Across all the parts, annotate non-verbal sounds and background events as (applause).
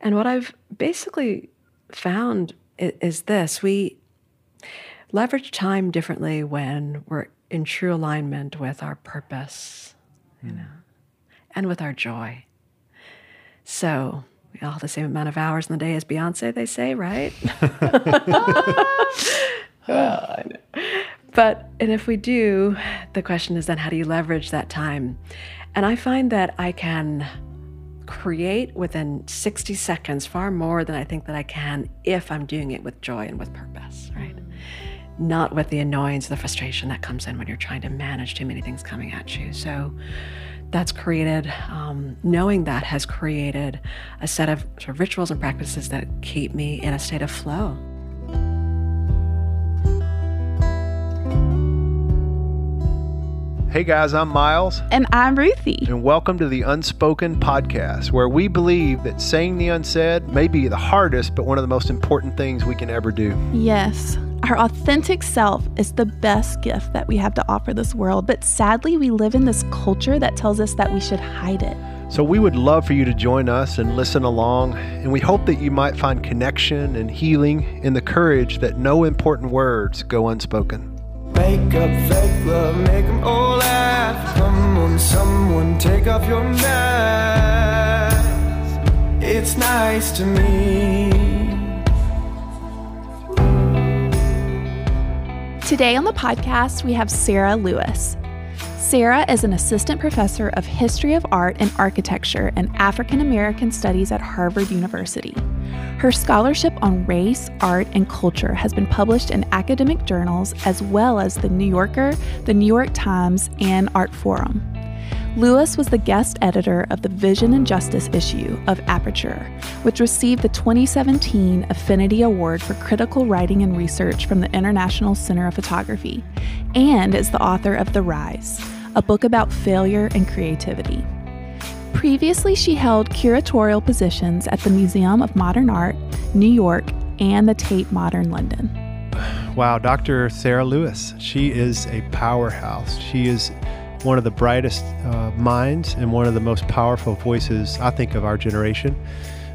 And what I've basically found is, is this we leverage time differently when we're in true alignment with our purpose, you hmm. know, and with our joy. So we all have the same amount of hours in the day as Beyonce, they say, right? (laughs) (laughs) Oh, but and if we do, the question is then how do you leverage that time? And I find that I can create within 60 seconds far more than I think that I can if I'm doing it with joy and with purpose, right? Not with the annoyance, the frustration that comes in when you're trying to manage too many things coming at you. So that's created, um, knowing that has created a set of, sort of rituals and practices that keep me in a state of flow. Hey guys, I'm Miles. And I'm Ruthie. And welcome to the Unspoken Podcast, where we believe that saying the unsaid may be the hardest, but one of the most important things we can ever do. Yes. Our authentic self is the best gift that we have to offer this world, but sadly, we live in this culture that tells us that we should hide it. So, we would love for you to join us and listen along, and we hope that you might find connection and healing in the courage that no important words go unspoken. Make up fake love, make them all laugh. Come on, someone take off your mask. It's nice to me. Today on the podcast, we have Sarah Lewis. Sarah is an assistant professor of history of art and architecture and African American studies at Harvard University. Her scholarship on race, art, and culture has been published in academic journals as well as The New Yorker, The New York Times, and Artforum. Lewis was the guest editor of the Vision and Justice issue of Aperture, which received the 2017 Infinity Award for Critical Writing and Research from the International Center of Photography, and is the author of The Rise, a book about failure and creativity. Previously, she held curatorial positions at the Museum of Modern Art, New York, and the Tate Modern London. Wow, Dr. Sarah Lewis. She is a powerhouse. She is one of the brightest uh, minds and one of the most powerful voices, I think, of our generation.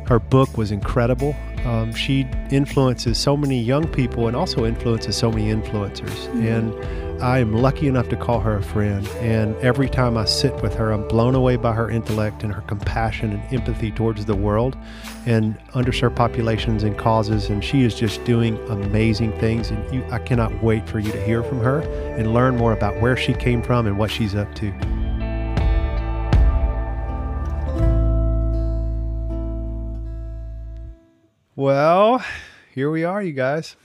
Her book was incredible. Um, she influences so many young people and also influences so many influencers. Mm-hmm. And I am lucky enough to call her a friend. And every time I sit with her, I'm blown away by her intellect and her compassion and empathy towards the world and underserved populations and causes. And she is just doing amazing things. And you, I cannot wait for you to hear from her and learn more about where she came from and what she's up to. Well, here we are, you guys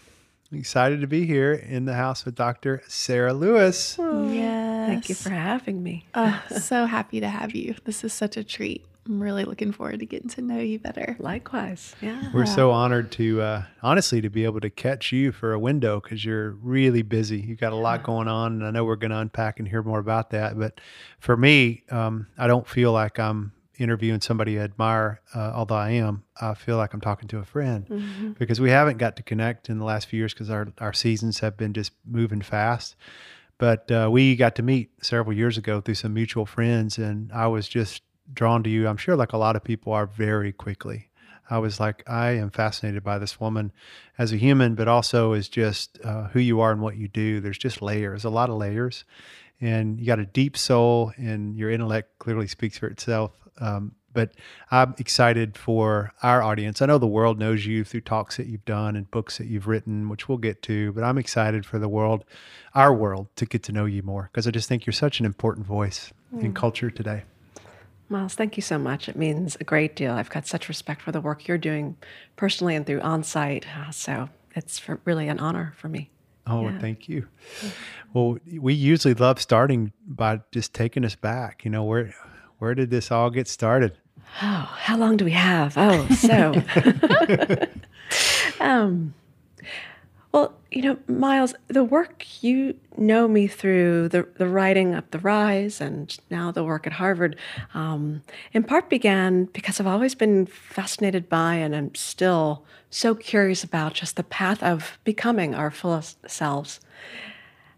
excited to be here in the house with Dr. Sarah Lewis. Oh, yes. Thank you for having me. Oh, (laughs) so happy to have you. This is such a treat. I'm really looking forward to getting to know you better. Likewise. Yeah. We're so honored to, uh, honestly, to be able to catch you for a window because you're really busy. You've got a lot going on. And I know we're going to unpack and hear more about that. But for me, um, I don't feel like I'm interviewing somebody I admire, uh, although I am, I feel like I'm talking to a friend mm-hmm. because we haven't got to connect in the last few years because our, our seasons have been just moving fast. But uh, we got to meet several years ago through some mutual friends, and I was just drawn to you. I'm sure, like a lot of people are, very quickly. I was like, I am fascinated by this woman as a human, but also as just uh, who you are and what you do. There's just layers, a lot of layers. And you got a deep soul, and your intellect clearly speaks for itself. Um, but I'm excited for our audience. I know the world knows you through talks that you've done and books that you've written, which we'll get to, but I'm excited for the world, our world, to get to know you more because I just think you're such an important voice mm. in culture today. Miles, thank you so much. It means a great deal. I've got such respect for the work you're doing personally and through OnSite. Uh, so it's for, really an honor for me. Oh, yeah. thank you. Well, we usually love starting by just taking us back. You know, where where did this all get started? Oh, how long do we have? Oh, so. (laughs) (laughs) um, well, you know, Miles, the work you know me through the, the writing up The Rise and now the work at Harvard, um, in part began because I've always been fascinated by and I'm still so curious about just the path of becoming our fullest selves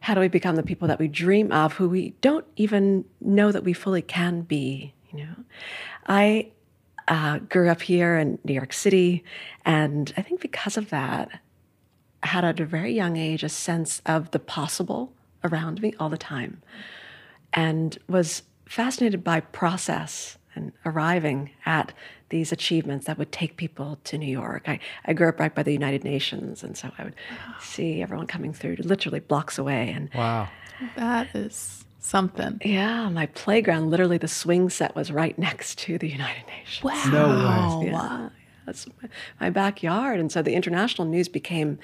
how do we become the people that we dream of who we don't even know that we fully can be you know i uh, grew up here in New York City. And I think because of that, I had at a very young age a sense of the possible around me all the time and was fascinated by process and arriving at these achievements that would take people to New York. I, I grew up right by the United Nations, and so I would see everyone coming through literally blocks away. And Wow. That is something. yeah, my playground, literally the swing set was right next to the United Nations. Wow. No way. Yeah, that's my, my backyard. And so the international news became,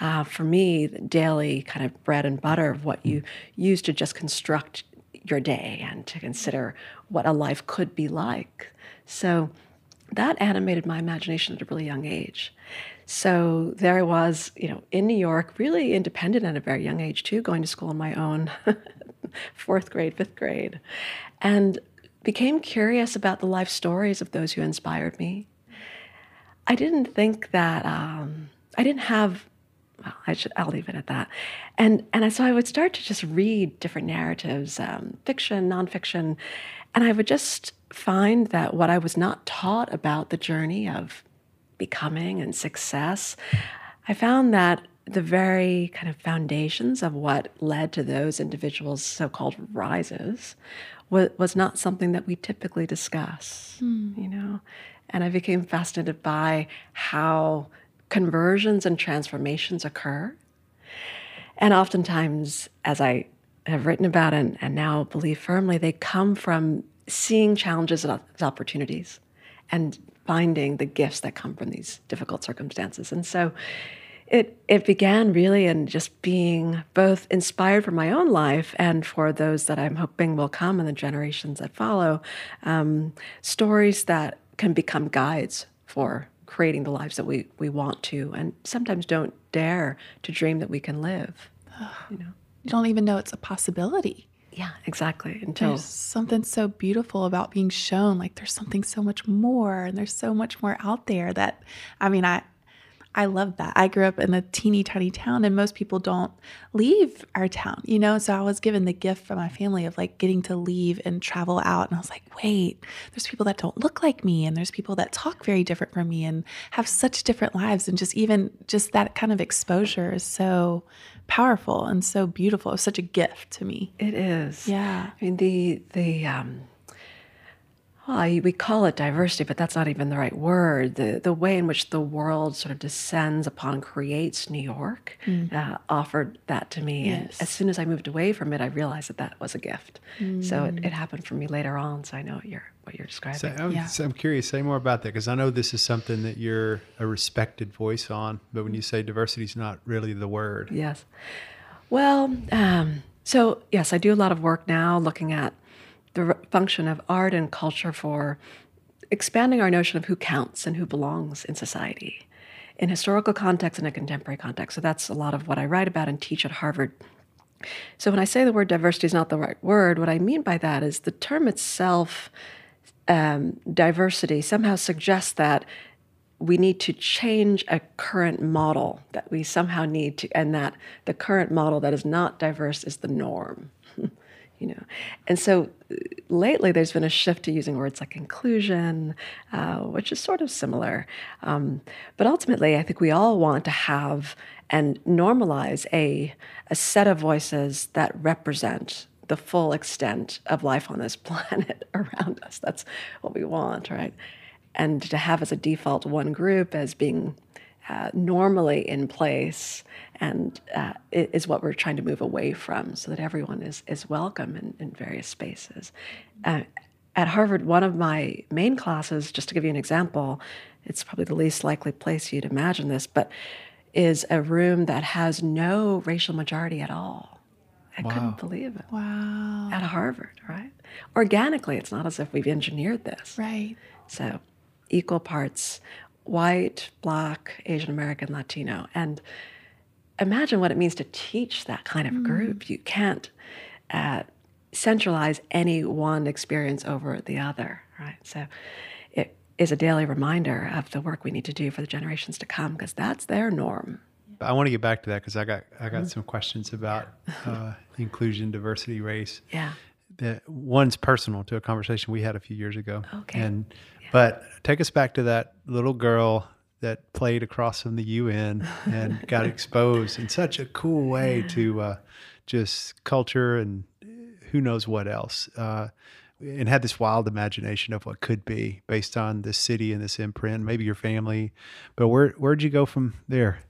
uh, for me, the daily kind of bread and butter of what you use to just construct your day and to consider what a life could be like. So that animated my imagination at a really young age. So there I was, you know, in New York, really independent at a very young age too, going to school on my own, (laughs) fourth grade, fifth grade, and became curious about the life stories of those who inspired me. I didn't think that um, I didn't have. Well, I should. I'll leave it at that. And and so I would start to just read different narratives, um, fiction, nonfiction, and I would just find that what I was not taught about the journey of becoming and success, I found that the very kind of foundations of what led to those individuals' so-called rises was, was not something that we typically discuss. You know, and I became fascinated by how conversions and transformations occur. And oftentimes, as I have written about and, and now believe firmly, they come from seeing challenges as opportunities and finding the gifts that come from these difficult circumstances. And so it, it began really in just being both inspired for my own life and for those that I'm hoping will come in the generations that follow, um, stories that can become guides for creating the lives that we, we want to and sometimes don't dare to dream that we can live. You know? You don't even know it's a possibility. Yeah, exactly. Until There's something so beautiful about being shown like there's something so much more and there's so much more out there that I mean I I love that. I grew up in a teeny tiny town and most people don't leave our town, you know? So I was given the gift from my family of like getting to leave and travel out and I was like, "Wait, there's people that don't look like me and there's people that talk very different from me and have such different lives and just even just that kind of exposure is so powerful and so beautiful. It's such a gift to me." it is. Yeah. I mean, the the um, well, we call it diversity, but that's not even the right word. The the way in which the world sort of descends upon, creates New York, uh, offered that to me. And as soon as I moved away from it, I realized that that was a gift. So it, it happened for me later on. So I know what you're what you're describing. So I'm, Yeah. so I'm curious. Say more about that because I know this is something that you're a respected voice on. But when you say diversity is not really the word, Yes. Well, um, so yes, I do a lot of work now looking at the function of art and culture for expanding our notion of who counts and who belongs in society in historical context and a contemporary context. So that's a lot of what I write about and teach at Harvard. So when I say the word diversity is not the right word, what I mean by that is the term itself, um, diversity, somehow suggests that we need to change a current model that we somehow need to and that the current model that is not diverse is the norm you know. And so uh, lately there's been a shift to using words like inclusion uh, which is sort of similar. Um, but ultimately i think we all want to have and normalize a, a set of voices that represent the full extent of life on this (laughs) planet around us. That's what we want right? And to have as a default one group as being uh, normally in place and uh, is what we're trying to move away from so that everyone is, is welcome in, in various spaces. Uh, at Harvard, one of my main classes, just to give you an example, it's probably the least likely place you'd imagine this, but is a room that has no racial majority at all. I couldn't believe it. Wow. At Harvard, right? Organically, it's not as if we've engineered this. Right. So, equal parts white, black, Asian American, Latino. And imagine what it means to teach that kind of group. You can't uh, centralize any one experience over the other, right? So, it is a daily reminder of the work we need to do for the generations to come because that's their norm. I want to get back to that because I got I got some questions about uh, (laughs) inclusion, diversity, race. Yeah. that one's personal to a conversation we had a few years ago. Okay. And but take us back to that little girl that played across from the UN and (laughs) got exposed in such a cool way to uh, just culture and who knows what else. Uh, and had this wild imagination of what could be based on this city and this imprint, maybe your family. But where where'd you go from there?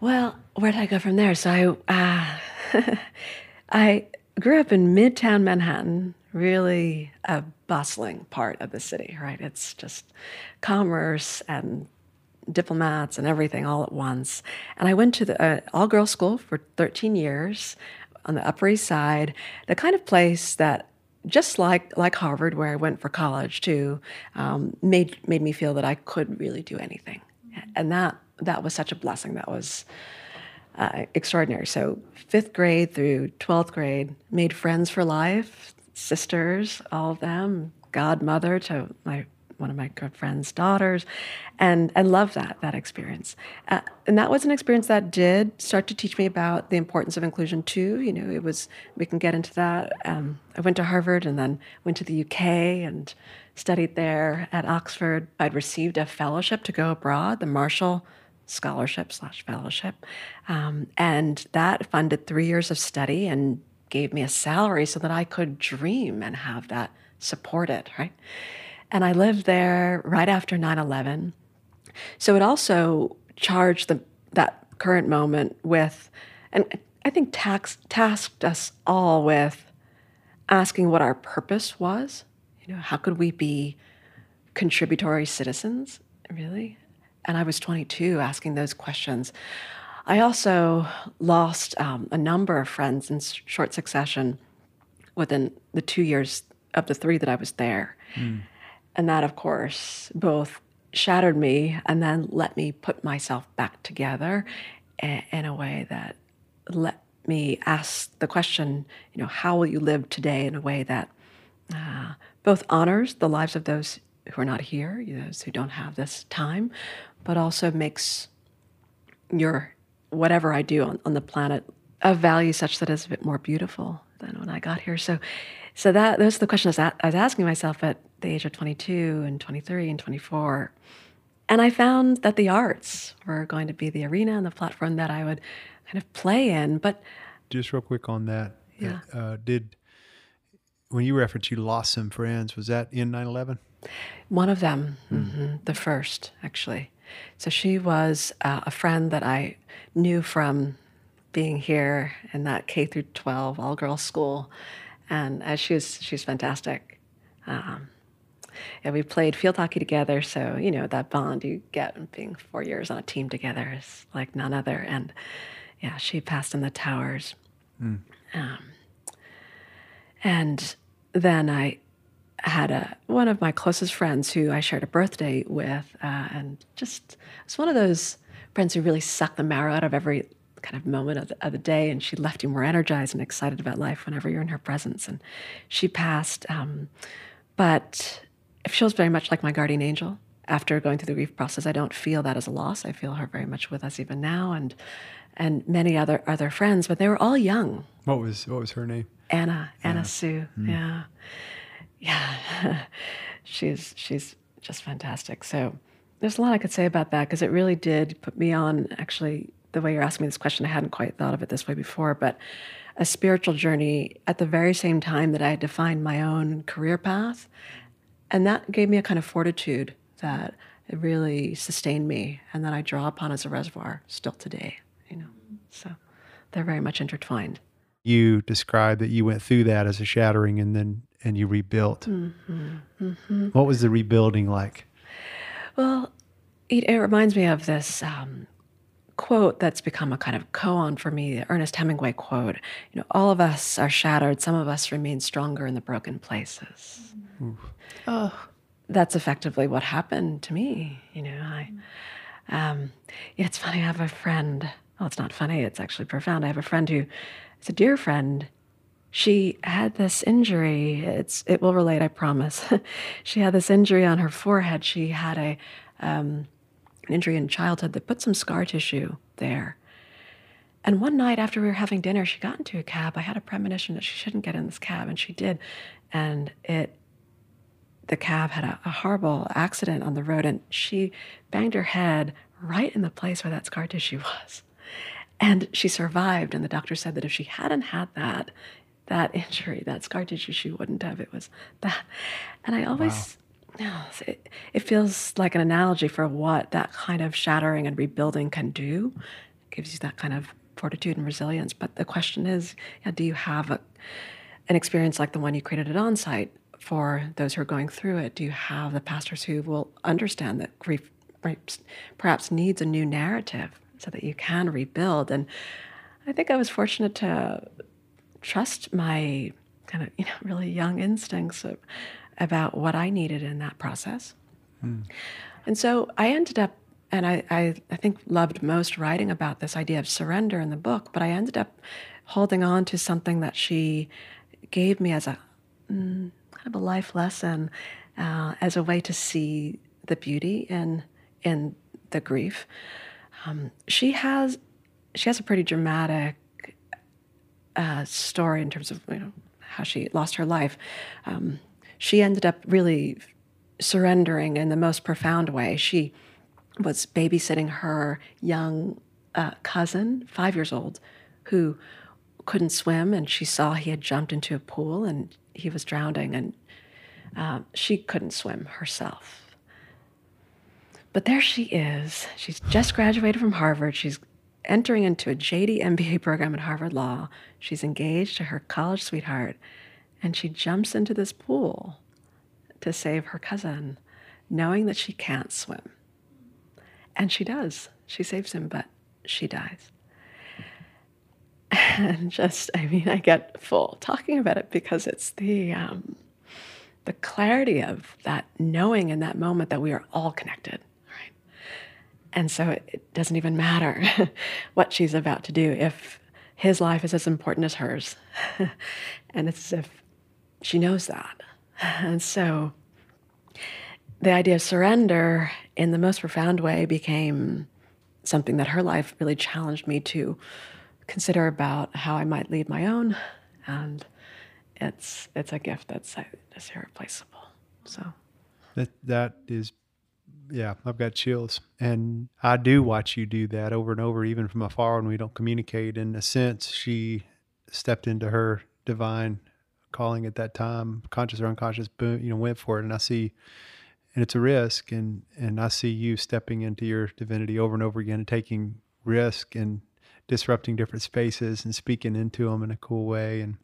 Well, where'd I go from there? So I, uh, (laughs) I grew up in Midtown Manhattan, really a bustling part of the city, right? It's just commerce and diplomats and everything all at once. And I went to the uh, all girls school for 13 years on the Upper East Side, the kind of place that just like like Harvard, where I went for college too, um, made made me feel that I could really do anything, and that that was such a blessing. That was uh, extraordinary. So fifth grade through twelfth grade, made friends for life, sisters, all of them, godmother to my one of my good friend's daughters, and and love that that experience. Uh, and that was an experience that did start to teach me about the importance of inclusion too. You know, it was we can get into that. Um, I went to Harvard and then went to the UK and studied there at Oxford. I'd received a fellowship to go abroad, the Marshall Scholarship slash Fellowship, um, and that funded three years of study and gave me a salary so that I could dream and have that supported. Right. And I lived there right after 9 11. So it also charged the, that current moment with, and I think tax, tasked us all with asking what our purpose was. You know, how could we be contributory citizens, really? And I was 22 asking those questions. I also lost um, a number of friends in short succession within the two years of the three that I was there. Mm. And that, of course, both shattered me and then let me put myself back together in a way that let me ask the question, you know, how will you live today in a way that uh, both honors the lives of those who are not here, those who don't have this time, but also makes your whatever I do on, on the planet of value such that it's a bit more beautiful than when I got here. So, so that those are the questions I was asking myself at the age of 22 and 23 and 24. And I found that the arts were going to be the arena and the platform that I would kind of play in. But just real quick on that, yeah. Uh, did when you referenced you lost some friends, was that in 9 11? One of them, mm. mm-hmm, the first, actually. So she was uh, a friend that I knew from being here in that K through 12 all girls school. And uh, she was, she's fantastic. Um, and we played field hockey together. So, you know, that bond you get being four years on a team together is like none other. And yeah, she passed in the towers. Mm. Um, and then I had a one of my closest friends who I shared a birthday with, uh, and just it's one of those friends who really suck the marrow out of every kind of moment of the, of the, day. And she left you more energized and excited about life whenever you're in her presence. And she passed, um, but it feels very much like my guardian angel. After going through the grief process, I don't feel that as a loss. I feel her very much with us even now, and and many other other friends. But they were all young. What was what was her name? Anna. Anna, Anna. Sue. Mm. Yeah, yeah. (laughs) she's she's just fantastic. So there's a lot I could say about that because it really did put me on. Actually, the way you're asking me this question, I hadn't quite thought of it this way before, but a spiritual journey at the very same time that I had defined my own career path and that gave me a kind of fortitude that it really sustained me and that I draw upon as a reservoir still today, you know. So they're very much intertwined. You described that you went through that as a shattering and then and you rebuilt. Mm-hmm. Mm-hmm. What was the rebuilding like? Well, it, it reminds me of this um, quote that's become a kind of koan for me, the Ernest Hemingway quote. You know, all of us are shattered. Some of us remain stronger in the broken places. Oof. Oh, that's effectively what happened to me. You know, I. Um, yeah, it's funny. I have a friend. Well, it's not funny. It's actually profound. I have a friend who, is a dear friend. She had this injury. It's it will relate. I promise. (laughs) she had this injury on her forehead. She had a um, an injury in childhood that put some scar tissue there. and one night after we were having dinner, she got into a cab. I had a premonition that she shouldn't get in this cab, and she did. And it, the cab had a, a horrible accident on the road, and she banged her head right in the place where that scar tissue (laughs) was. And she survived. And the doctor said that if she hadn't had that, that injury, that scar tissue, she wouldn't have. It was that. And I always, wow. it, it feels like an analogy for what that kind of shattering and rebuilding can do. It gives you that kind of fortitude and resilience. But the question is, yeah, do you have a, an experience like the one you created at Onsite for those who are going through it? Do you have the pastors who will understand that grief perhaps needs a new narrative so that you can rebuild? And I think I was fortunate to trust my kind of you know really young instincts of, about what I needed in that process. Hmm. And so I ended up and I, I, I, think loved most writing about this idea of surrender in the book, but I ended up holding on to something that she gave me as a mm, kind of a life lesson, uh, as a way to see the beauty in in the grief. Um, she has she has a pretty dramatic uh, story in terms of you know how she lost her life. Um, she ended up really surrendering in the most profound way. She was babysitting her young uh, cousin, five years old, who couldn't swim, and she saw he had jumped into a pool and he was drowning, and uh, she couldn't swim herself. But there she is. She's just graduated from Harvard. She's entering into a JD MBA program at Harvard Law. She's engaged to her college sweetheart, and she jumps into this pool to save her cousin, knowing that she can't swim. And she does. She saves him, but she dies. (laughs) And just, I mean, I get full talking about it because it's the um, the clarity of that knowing in that moment that we are all connected? And so it, doesn't even matter (laughs) what she's about to do if his life is as important as hers, (laughs) and it's as if she knows that. (laughs) And so the idea of surrender in the most profound way became something that her life really challenged me to consider about how I might lead my own. And it's it's a gift that's that's irreplaceable. So that that is yeah, I've got chills. And I do watch you do that over and over, even from afar when we don't communicate. In a sense, she stepped into her divine calling at that time, conscious or unconscious, boom, you know, went for it. And I see and it's a risk and and I see you stepping into your divinity over and over again and taking risk and disrupting different spaces and speaking into them in a cool way and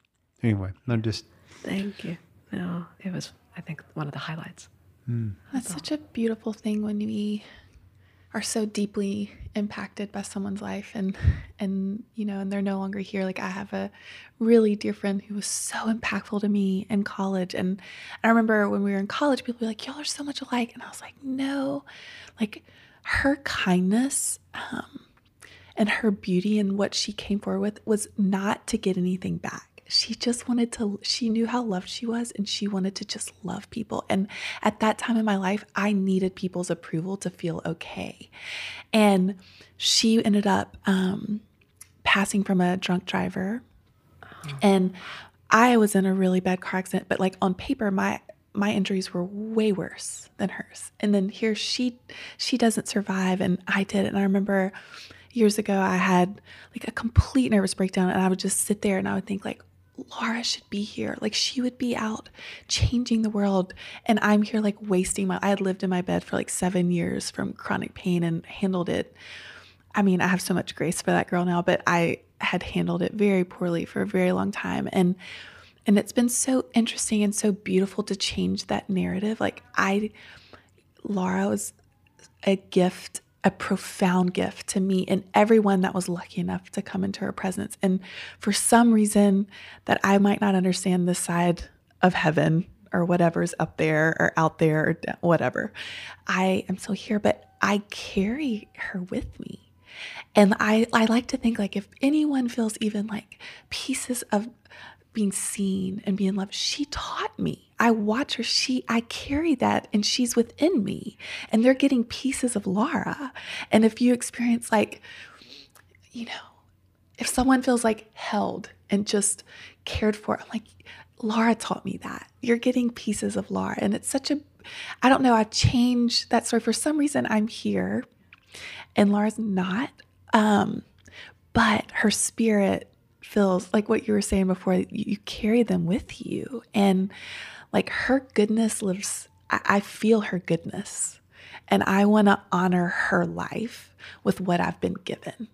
anyway I'm just thank you no it was I think one of the highlights mm. that's such a beautiful thing when we are so deeply impacted by someone's life and and you know and they're no longer here. Like i have a really dear friend who was so impactful to me in college. And i remember when we were in college people were like y'all are so much alike. And i was like no. Like her kindness um, and her beauty and what she came forward with was not to get anything back she just wanted to she knew how loved she was and she wanted to just love people. And at that time in my life i needed people's approval to feel okay. And she ended up um, passing from a drunk driver. And i was in a really bad car accident but like on paper my my injuries were way worse than hers. And then here she she doesn't survive and i did. And i remember years ago i had like a complete nervous breakdown and i would just sit there and i would think like Laura should be here. Like she would be out changing the world. And I'm here like wasting my I had lived in my bed for like seven years from chronic pain and handled it. I mean, I have so much grace for that girl now, but I had handled it very poorly for a very long time. And and it's been so interesting and so beautiful to change that narrative. Like I Laura was a gift a profound gift to me and everyone that was lucky enough to come into her presence. And for some reason that I might not understand this side of heaven or whatever's up there or out there or whatever, I am still here, but I carry her with me. And I, I like to think like if anyone feels even like pieces of being seen and being loved. She taught me. I watch her. She, I carry that and she's within me. And they're getting pieces of Laura. And if you experience like, you know, if someone feels like held and just cared for, I'm like, Laura taught me that. You're getting pieces of Laura. And it's such a, I don't know, I changed that story. For some reason, I'm here and Laura's not. Um, but her spirit feels like what you were saying before, you, you carry them with you. And like her goodness lives, I, I feel her goodness. And I want to honor her life with what I've been given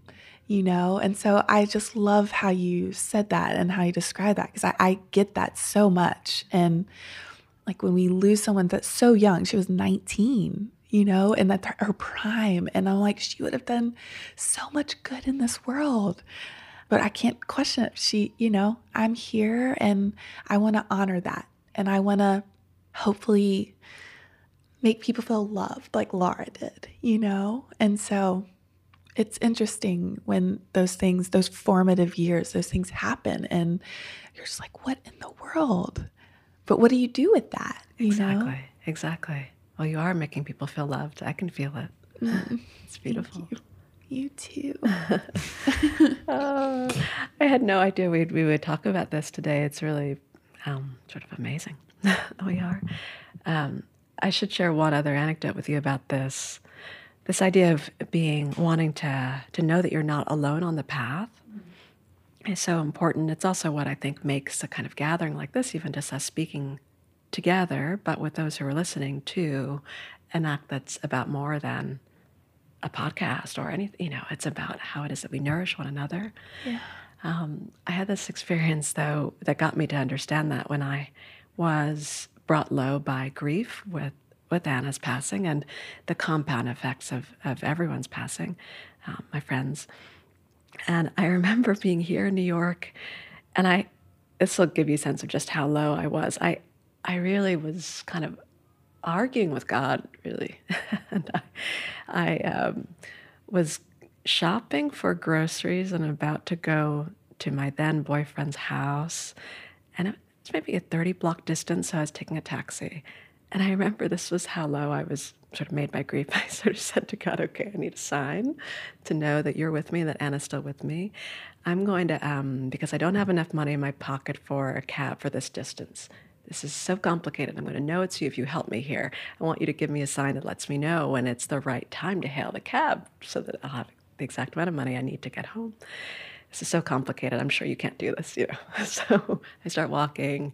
you know? And so I just love how you said that and how you describe that because I, I, get that so much. And like when we lose someone that's so young, she was 19, you know, and that's her prime. And I'm like, she would have done so much good in this world. But I can't question it. She, you know, I'm here and I want to honor that. And I want to hopefully make people feel loved like Laura did, you know? And so it's interesting when those things, those formative years, those things happen, and you're just like, what in the world? But what do you do with that? exactly. Know? Exactly. Well, you are making people feel loved. I can feel it. Mm. (laughs) It's beautiful. You. too. oh, (laughs) (laughs) I had no idea we'd, we would talk about this today. It's really um, sort of amazing. (laughs) we are. Um, I should share one other anecdote with you about this this idea of being wanting to to know that you're not alone on the path mm-hmm. is so important. It's also what I think makes a kind of gathering like this, even just us speaking together, but with those who are listening to an act that's about more than a podcast or anything. You know, it's about how it is that we nourish one another. Yeah. Um, I had this experience though that got me to understand that when I was brought low by grief with with Anna's passing and the compound effects of, of everyone's passing, um, my friends. And I (laughs) remember being here in New York, and I, this will give you a sense of just how low I was. I, I really was kind of arguing with God, really. (laughs) and I, I um, was shopping for groceries and about to go to my then boyfriend's house. And it's maybe a 30 block distance, so I was taking a taxi. And I remember this was how low I was sort of made by grief. (laughs) I sort of said to God, okay, I need a sign to know that you're with me, that Anna's still with me. I'm going to, um, because I don't have enough money in my pocket for a cab for this distance. This is so complicated. I'm going to know it's you if you help me here. I want you to give me a sign that lets me know when it's the right time to hail the cab so that I'll have the exact amount of money I need to get home. This is so complicated. I'm sure you can't do this, you know. (laughs) So I start walking,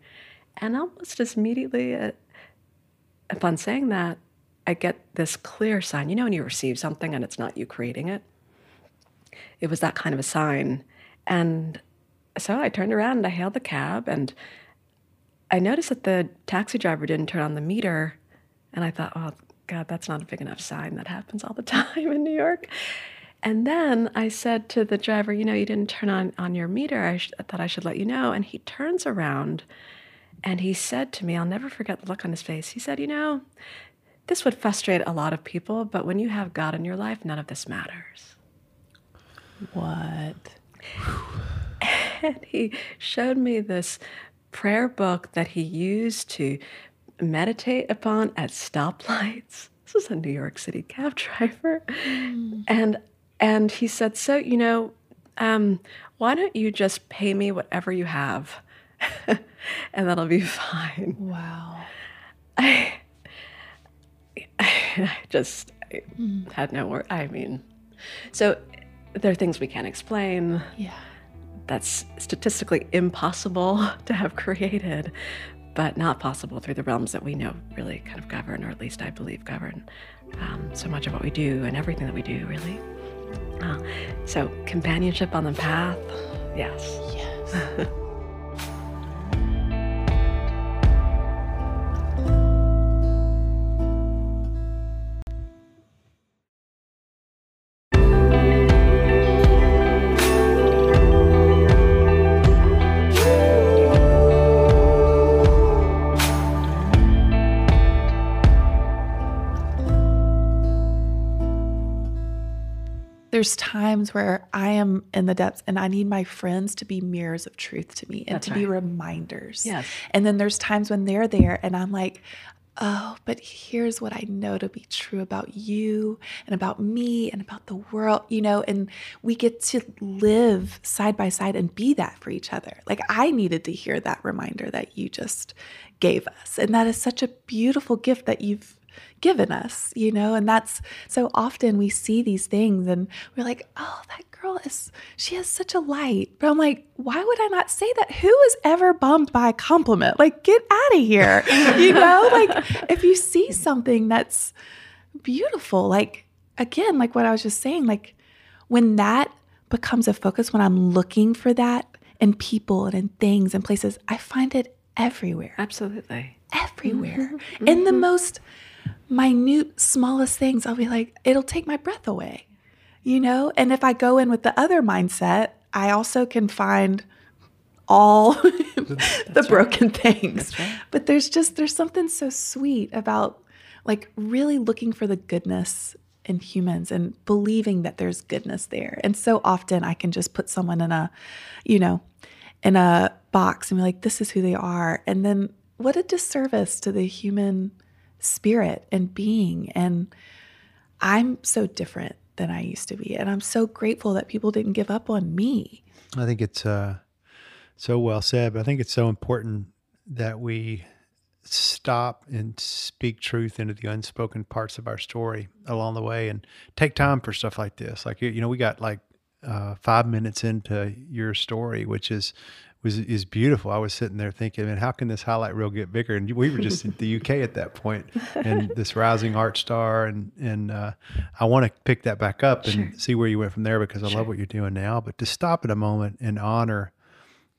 and almost as immediately, uh, upon saying that, I get this clear sign. You know, when you receive something and it's not you creating it? It was that kind of a sign. And so I turned around and I hailed the cab and I noticed that the taxi driver didn't turn on the meter. And I thought, oh, God, that's not a big enough sign. That happens all the (laughs) time in New York. And then I said to the driver, you know, you didn't turn on, on your meter. I, sh- I thought I should let you know. And he turns around and he said to me, I'll never forget the look on his face. He said, You know, this would frustrate a lot of people, but when you have God in your life, none of this matters. What? (laughs) And he showed me this prayer book that he used to meditate upon at stoplights. (laughs) This was a New York City cab driver. Mm. And and he said, So, you know, um, why don't you just pay me whatever you have? (laughs) and that'll be (laughs) fine. Wow. I, I just I mm. had no word. I mean, so there are things we can't explain. Yeah. That's statistically impossible (laughs) to have created, but not possible through the realms that we know really kind of govern, or at least I believe govern um, so much of what we do and everything that we do, really. Uh, so, companionship on the path, yes. Yes. (laughs) there's times where I am in the depths and I need my friends to be mirrors of truth to me and That's to right. be reminders. Yes. And then there's times when they're there and I'm like, oh, but here's what I know to be true about you and about me and about the world, you know, and we get to live side by side and be that for each other. Like I needed to hear that reminder that you just gave us. And that is such a beautiful gift that you've given us, you know? And that's so often we see these things and we're like, oh, that girl is, she has such a light. But I'm like, why would I not say that? Who is ever bummed by a compliment? Like, get out of here. (laughs) you know, like if you see something that's beautiful, like, again, like what I was just saying, like when that becomes a focus, when I'm looking for that in people and in things and places, I find it everywhere. Absolutely. Everywhere. Mm-hmm. In the most minute, smallest things, I'll be like, it'll take my breath away you know? And if I go in with the other mindset, I also can find all (laughs) the broken right. things. Right. But there's just there's something so sweet about like really looking for the goodness in humans and believing that there's goodness there. And so often I can just put someone in a, you know, in a box and be like, this is who they are. And then what a disservice to the human spirit and being. And I'm so different than I used to be. And I'm so grateful that people didn't give up on me. I think it's uh, so well said, but I think it's so important that we stop and speak truth into the unspoken parts of our story along the way and take time for stuff like this. Like, you know, we got like uh, five minutes into your story, which is was is beautiful. I was sitting there thinking, man, how can this highlight reel get bigger? And we were just in the UK at that point, and (laughs) this rising art star, and and uh, I want to pick that back up and sure. see where you went from there because I sure. love what you're doing now. But to stop at a moment and honor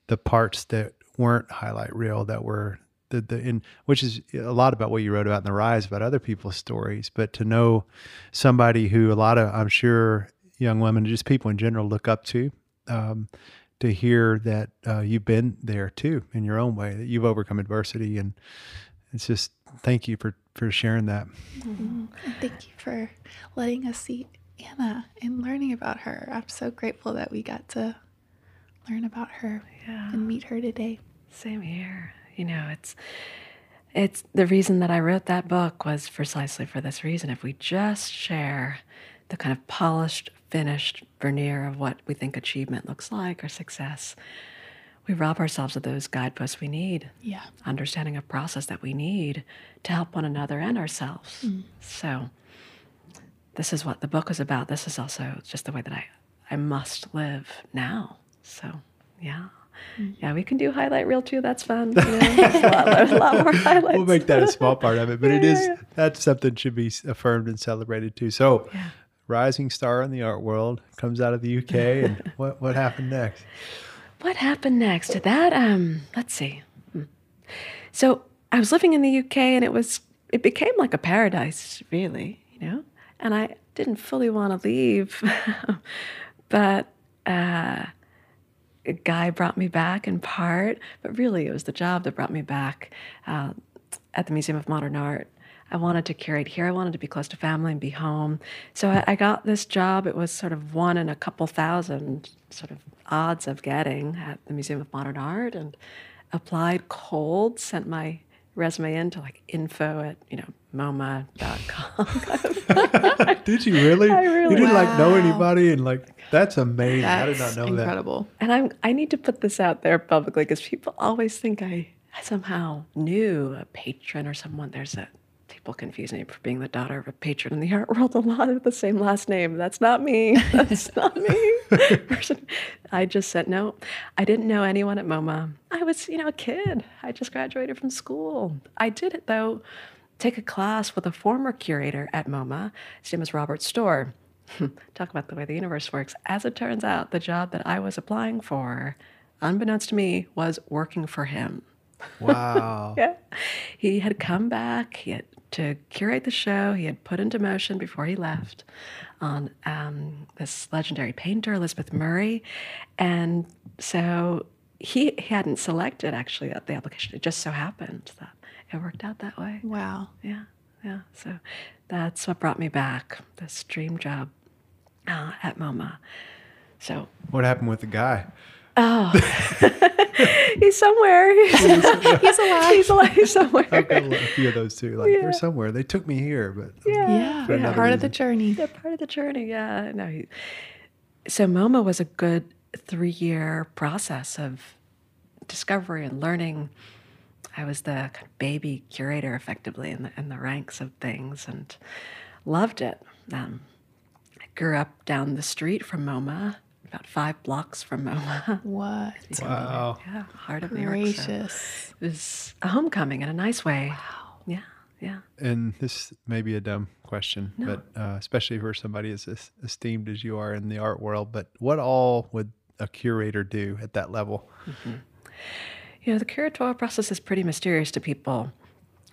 the parts that weren't highlight reel that were the the in which is a lot about what you wrote about in the rise about other people's stories, but to know somebody who a lot of I'm sure young women, just people in general, look up to. Um, to hear that uh, you've been there too in your own way, that you've overcome adversity. And it's just thank you for, for sharing that. Mm-hmm. Thank you for letting us see Anna and learning about her. I'm so grateful that we got to learn about her yeah. and meet her today. Same here. You know, it's it's the reason that I wrote that book was precisely for this reason. If we just share the kind of polished finished veneer of what we think achievement looks like or success, we rob ourselves of those guideposts we need. Yeah. Understanding of process that we need to help one another and ourselves. Mm. So this is what the book is about. This is also just the way that I, I must live now. So yeah. Mm. Yeah, we can do highlight reel too. That's fun. You know, a, lot, a, lot, more highlights. (laughs) We'll make that a small part of it, but yeah, it is yeah. that's something should be affirmed and celebrated too. So, yeah rising star in the art world, comes out of the UK. And (laughs) what what happened next? What happened next? That um, let's see. Hmm. So I was living in the UK, and it was it became like a paradise, really, you know. And I didn't fully want to leave, (laughs) but uh, a guy brought me back in part. But really, it was the job that brought me back uh, at the Museum of Modern Art. I wanted to curate here. I wanted to be close to family and be home. So I, I, got this job. It was sort of one in a couple thousand sort of odds of getting at the Museum of Modern Art and applied cold, sent my resume in to like info at, you know, MoMA.com. (laughs) did you really? really? You didn't wow. like know anybody and like that's amazing. That's I did not know incredible. that. And I'm I need to put this out there publicly because people always think I somehow knew a patron or someone. There's a people confuse me for being the daughter of a patron in the art world a lot of the same last name. That's not me. (laughs) That's not me. I just said no. I didn't know anyone at MoMA. I was, you know, a kid. I just graduated from school. I did it though. Take a class with a former curator at MoMA. His name is Robert Storr. Hmm. Talk about the way the universe works. As it turns out, the job that I was applying for, unbeknownst to me, was working for him. Wow. (laughs) yeah. He had come back. He had to curate the show he had put into motion before he left on um, this legendary painter, Elizabeth Murray. And so he, he hadn't selected actually the application. It just so happened that it worked out that way. Wow. Yeah. Yeah. So that's what brought me back, this dream job uh, at MoMA. So what happened with the guy? Oh, (laughs) he's somewhere. He's, (laughs) He's alive. he's alive somewhere. I've got a few of those too. Like Yeah. they're somewhere. They took me here, but Yeah, For another part of the journey. They're part of the journey. Yeah. No. He, so MoMA was a good three-year process of discovery and learning. I was the kind of baby curator, effectively, in the in the ranks of things, and loved it. Um, I grew up down the street from MoMA, about five blocks from MoMA. (laughs) What? wow. Yeah, heart of New York. So Gracious. it was a homecoming in a nice way. Wow. Yeah. Yeah. And this may be a dumb question, but uh, especially for somebody as esteemed as you are in the art world, but what all would a curator do at that level? You know, the curatorial process is pretty mysterious to people.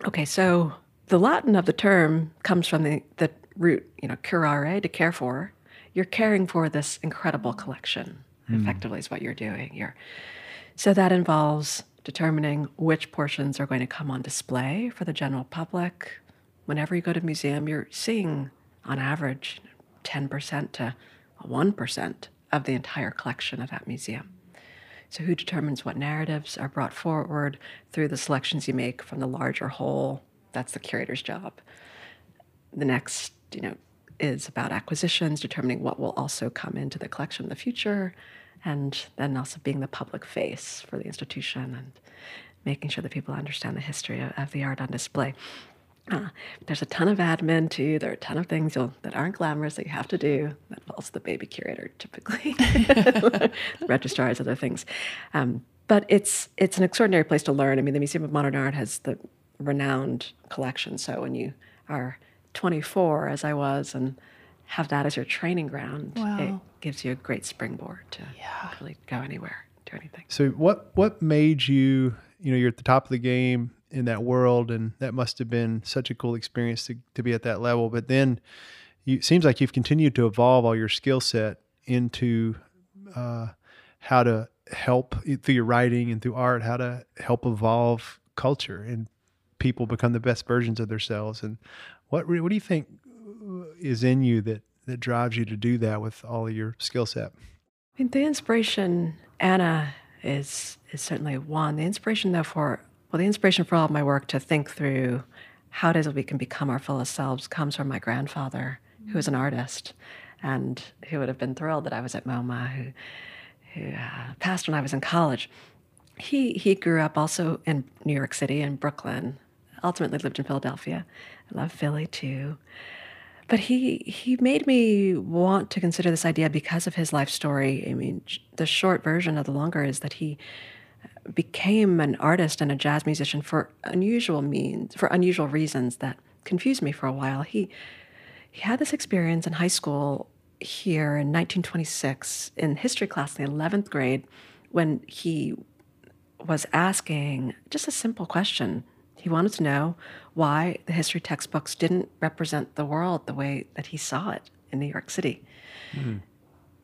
Okay, so the Latin of the term comes from the, the root, you know, curare, to care for. You're caring for this incredible collection, hmm. effectively, is what you're doing. You're, so that involves determining which portions are going to come on display for the general public. Whenever you go to a museum, you're seeing, on average, 10% to 1% of the entire collection of that museum. So, who determines what narratives are brought forward through the selections you make from the larger whole? That's the curator's job. The next, you know, is about acquisitions, determining what will also come into the collection in the future, and then also being the public face for the institution and making sure that people understand the history of, of the art on display. Uh, there's a ton of admin too. There are a ton of things that aren't glamorous that you have to do. That falls to the baby curator typically, (laughs) registrars, other things. Um, but it's it's an extraordinary place to learn. I mean, the Museum of Modern Art has the renowned collection. So when you are 24, as I was, and have that as your training ground, it gives you a great springboard to really go anywhere, do anything. So what what made you, you know, you're at the top of the game in that world and that must have been such a cool experience to, to be at that level. But then you it seems like you've continued to evolve all your skill set into uh, how to help through your writing and through art, how to help evolve culture and people become the best versions of themselves. And what what do you think is in you that that drives you to do that with all of your skill set? I mean, the inspiration, Anna, is is certainly one. The inspiration, though, for well, the inspiration for all of my work to think through how it is that we can become our fullest selves comes from my grandfather, who was an artist, and who would have been thrilled that I was at MoMA, who who uh, passed when I was in college. He he grew up also in New York City in Brooklyn. Ultimately lived in Philadelphia. I love Philly too. But he he made me want to consider this idea because of his life story. I mean, the short version of the longer is that he uh, became an artist and a jazz musician for unusual means, for unusual reasons that confused me for a while. He he had this experience in high school here in 1926 in history class in the 11th grade when he was asking just a simple question. He wanted to know why the history textbooks didn't represent the world the way that he saw it in New York City. Hmm.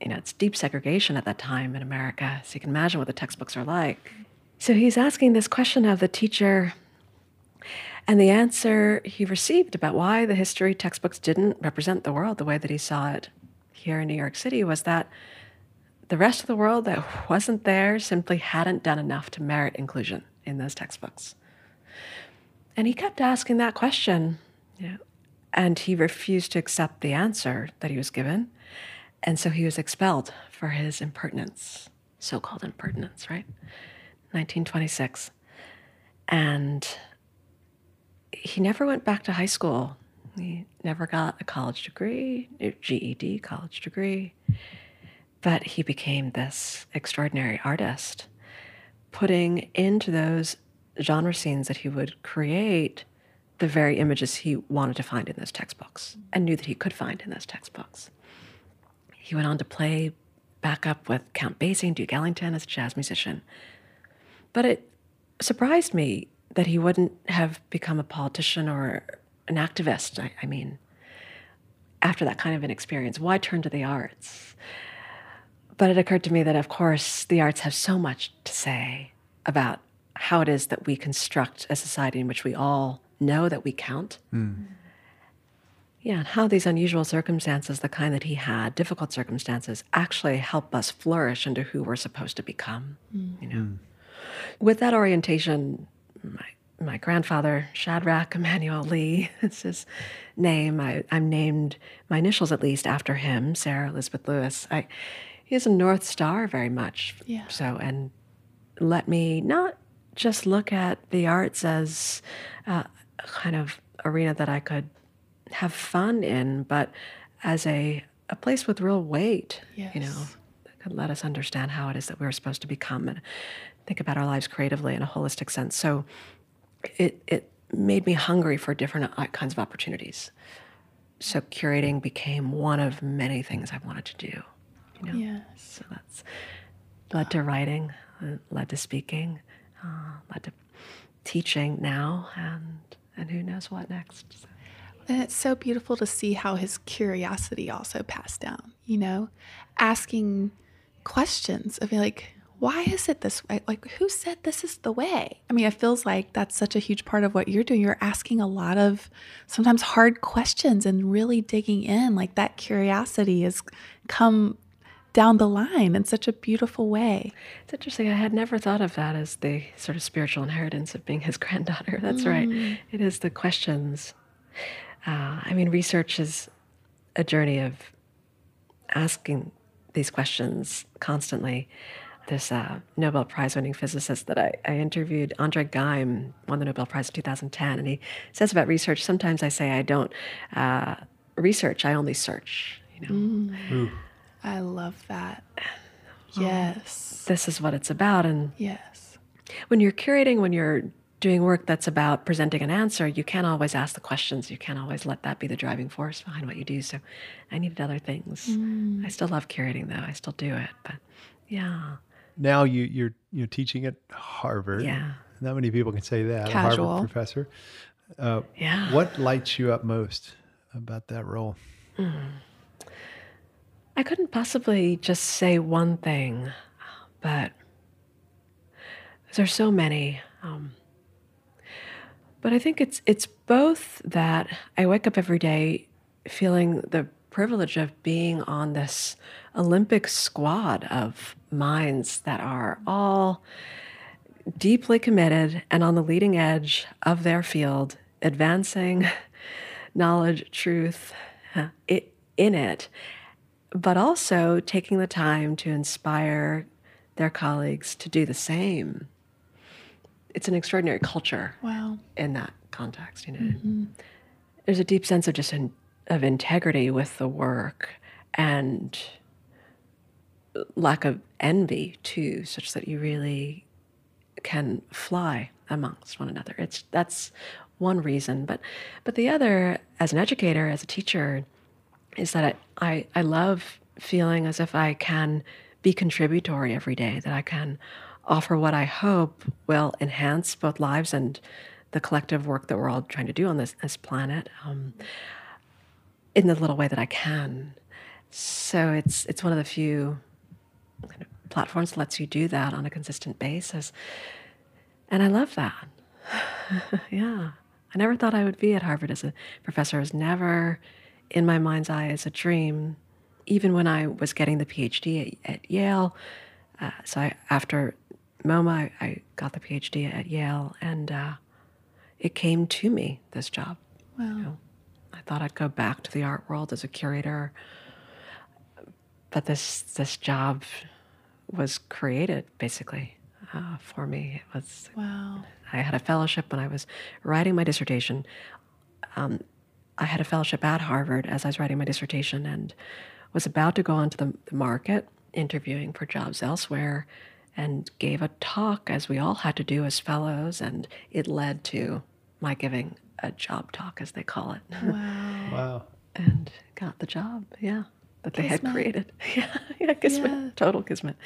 You know, it's deep segregation at that time in America, so you can imagine what the textbooks are like. So he's asking this question of the teacher, and the answer he received about why the history textbooks didn't represent the world the way that he saw it here in New York City was that the rest of the world that (laughs) wasn't there simply hadn't done enough to merit inclusion in those textbooks. And he kept asking that question, you know, and he refused to accept the answer that he was given. And so he was expelled for his impertinence, so called impertinence, right? 1926. And he never went back to high school. He never got a college degree, GED college degree. But he became this extraordinary artist, putting into those genre scenes that he would create the very images he wanted to find in those textbooks and knew that he could find in those textbooks. He went on to play back up with Count Basie and Duke Ellington as a jazz musician. But it surprised me that he wouldn't have become a politician or an activist. I, I mean, after that kind of an experience, why turn to the arts? But it occurred to me that, of course, the arts have so much to say about how it is that we construct a society in which we all know that we count. You Yeah, and how these unusual circumstances, the kind that he had, difficult circumstances, actually help us flourish into who we're supposed to become. Hmm. You know, hmm. with that orientation, my my grandfather Shadrach Emmanuel Lee (laughs) is his name. I, I'm named my initials at least after him, Sarah Elizabeth Lewis. I he is a North Star very much. Yeah. So and let me not just look at the arts as uh, a kind of arena that I could have fun in, but as a a place with real weight. yes. You know, that could let us understand how it is that we're supposed to become and think about our lives creatively in a holistic sense. So it it made me hungry for different uh, kinds of opportunities. So curating became one of many things I wanted to do. You know, Yes. so that's led to writing, uh, led to speaking, uh, to teaching now, and and who knows what next. So, And it's so beautiful to see how his curiosity also passed down, you know, asking questions of like, why is it this way? Like, who said this is the way? I mean, it feels like that's such a huge part of what you're doing. You're asking a lot of sometimes hard questions and really digging in. Like, that curiosity has come down the line in such a beautiful way. It's interesting. I had never thought of that as the sort of spiritual inheritance of being his (laughs) granddaughter. That's right. It is the questions. Uh, I mean, research is a journey of asking these questions constantly. This uh, Nobel Prize winning physicist that I, I interviewed, Andre Geim, won the Nobel Prize in 2010, and he says about research sometimes I say I don't uh, research, I only search. You know, I love that. Yes. this is what it's about. And Yes. when you're curating, when you're doing work that's about presenting an answer, you can't always ask the questions. You can't always let that be the driving force behind what you do. So I needed other things. I still love curating though. I still do it. But yeah. Now you you're you're teaching at Harvard. Yeah. Not many people can say that. A Casual. Harvard professor. Uh, Yeah. What lights you up most about that role? I couldn't possibly just say one thing, but there's so many. Um, but I think it's it's both that I wake up every day feeling the privilege of being on this Olympic squad of minds that are all deeply committed and on the leading edge of their field, advancing (laughs) knowledge, truth in it, but also taking the time to inspire their colleagues to do the same. It's an extraordinary culture Wow. in that context. You know, mm-hmm. there's a deep sense of just in, of integrity with the work and lack of envy too, such that you really can fly amongst one another. It's that's one reason, but but the other, as an educator, as a teacher, is that I, I, I love feeling as if I can be contributory every day, that I can offer what I hope will enhance both lives and the collective work that we're all trying to do on this, this planet um, in the little way that I can. So it's it's one of the few kind of platforms that lets you do that on a consistent basis. And I love that. (sighs) yeah. I never thought I would be at Harvard as a professor. It was never in my mind's eye as a dream. Even when I was getting the PhD at, at Yale, uh, so I, after MoMA, I, I got the PhD at Yale, and uh, it came to me, this job. Wow. I thought I'd go back to the art world as a curator, but this this job was created basically uh, for me. It was Wow. I had a fellowship when I was writing my dissertation. Um, I had a fellowship at Harvard as I was writing my dissertation and was about to go onto the, the market, interviewing for jobs elsewhere, and gave a talk, as we all had to do as fellows, and it led to my giving a job talk, as they call it, Wow. (laughs) Wow. and got the job. Yeah. That they had created. (laughs) Yeah, yeah, kismet, Yeah. total kismet.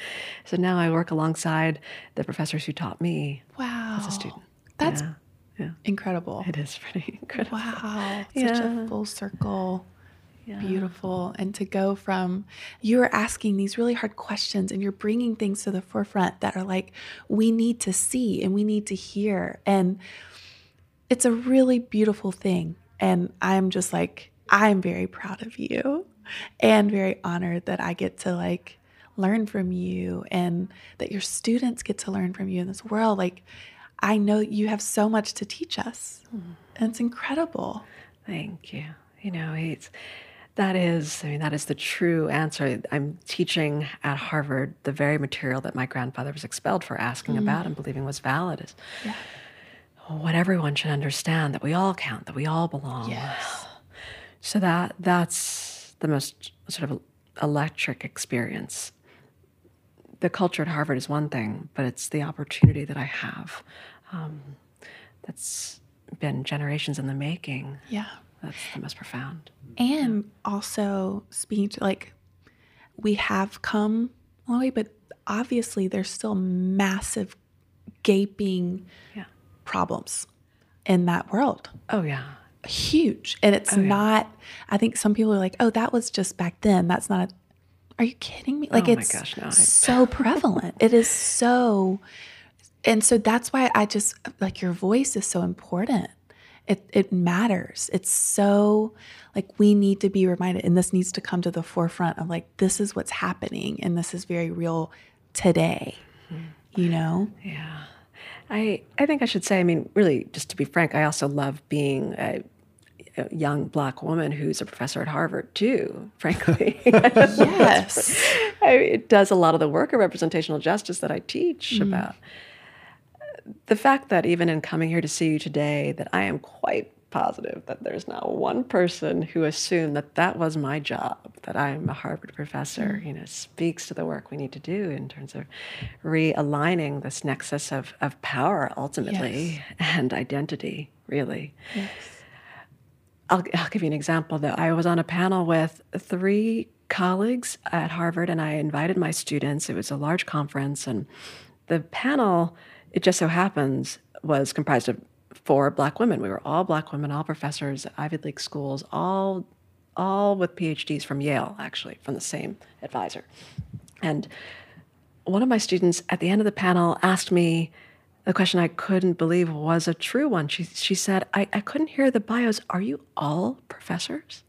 So now I work alongside the professors who taught me Wow. as a student. That's yeah, yeah. incredible. It is pretty (laughs) incredible. Wow. Such Yeah. a full circle. Yeah. Beautiful. And to go from you're asking these really hard questions and you're bringing things to the forefront that are like, we need to see and we need to hear. And it's a really beautiful thing. And I'm just like I'm very proud of you and very honored that I get to like learn from you and that your students get to learn from you in this world. Like, I know you have so much to teach us, hmm. and it's incredible. Thank you. You know, it's that is, I mean, that is the true answer. I'm teaching at Harvard the very material that my grandfather was expelled for asking mm-hmm. about and believing was valid. Is what everyone should understand that we all count, that we all belong. Yes. So that that's the most sort of electric experience. The culture at Harvard is one thing, but it's the opportunity that I have. Um, that's been generations in the making. Yeah. That's the most profound. And also speaking to like, we have come a long way, but obviously there's still massive, gaping Yeah. problems in that world. Oh yeah. Huge. And it's Oh, yeah. not, I think some people are like, oh, that was just back then. That's not a, are you kidding me? Like Oh it's gosh, no, I- so (laughs) prevalent. it is so, and so that's why I just, like your voice is so important. It, it matters. It's so like we need to be reminded, and this needs to come to the forefront of like, this is what's happening and this is very real today, Mm-hmm. you know? Yeah. I I think I should say, I mean, really, just to be frank, I also love being a, a young black woman who's a professor at Harvard too, (laughs) frankly. Yes. I, it does a lot of the work of representational justice that I teach mm-hmm. about. The fact that even in coming here to see you today, that I am quite positive that there's not one person who assumed that that was my job, that I'm a Harvard professor, mm. you know, speaks to the work we need to do in terms of realigning this nexus of, of power ultimately and identity, really. I'll, I'll give you an example though. I was on a panel with three colleagues at Harvard and I invited my students. It was a large conference and the panel, it just so happens, was comprised of four black women. We were all black women, all professors at Ivy League schools, all all with PhDs from Yale, actually, from the same advisor. And one of my students at the end of the panel asked me the question I couldn't believe was a true one. She, she said, I, I couldn't hear the bios. Are you all professors?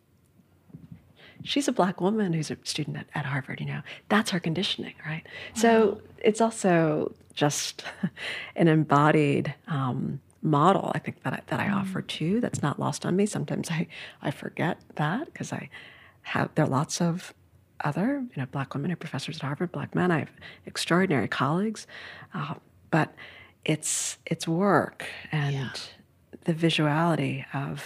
She's a black woman who's a student at, at Harvard, you know. That's her conditioning, right? So it's also just (laughs) an embodied um, model, I think, that I, that I offer too. That's not lost on me. Sometimes I, I forget that because I have, there are lots of other, you know, black women who are professors at Harvard, black men. I have extraordinary colleagues, uh, but it's it's work and the visuality of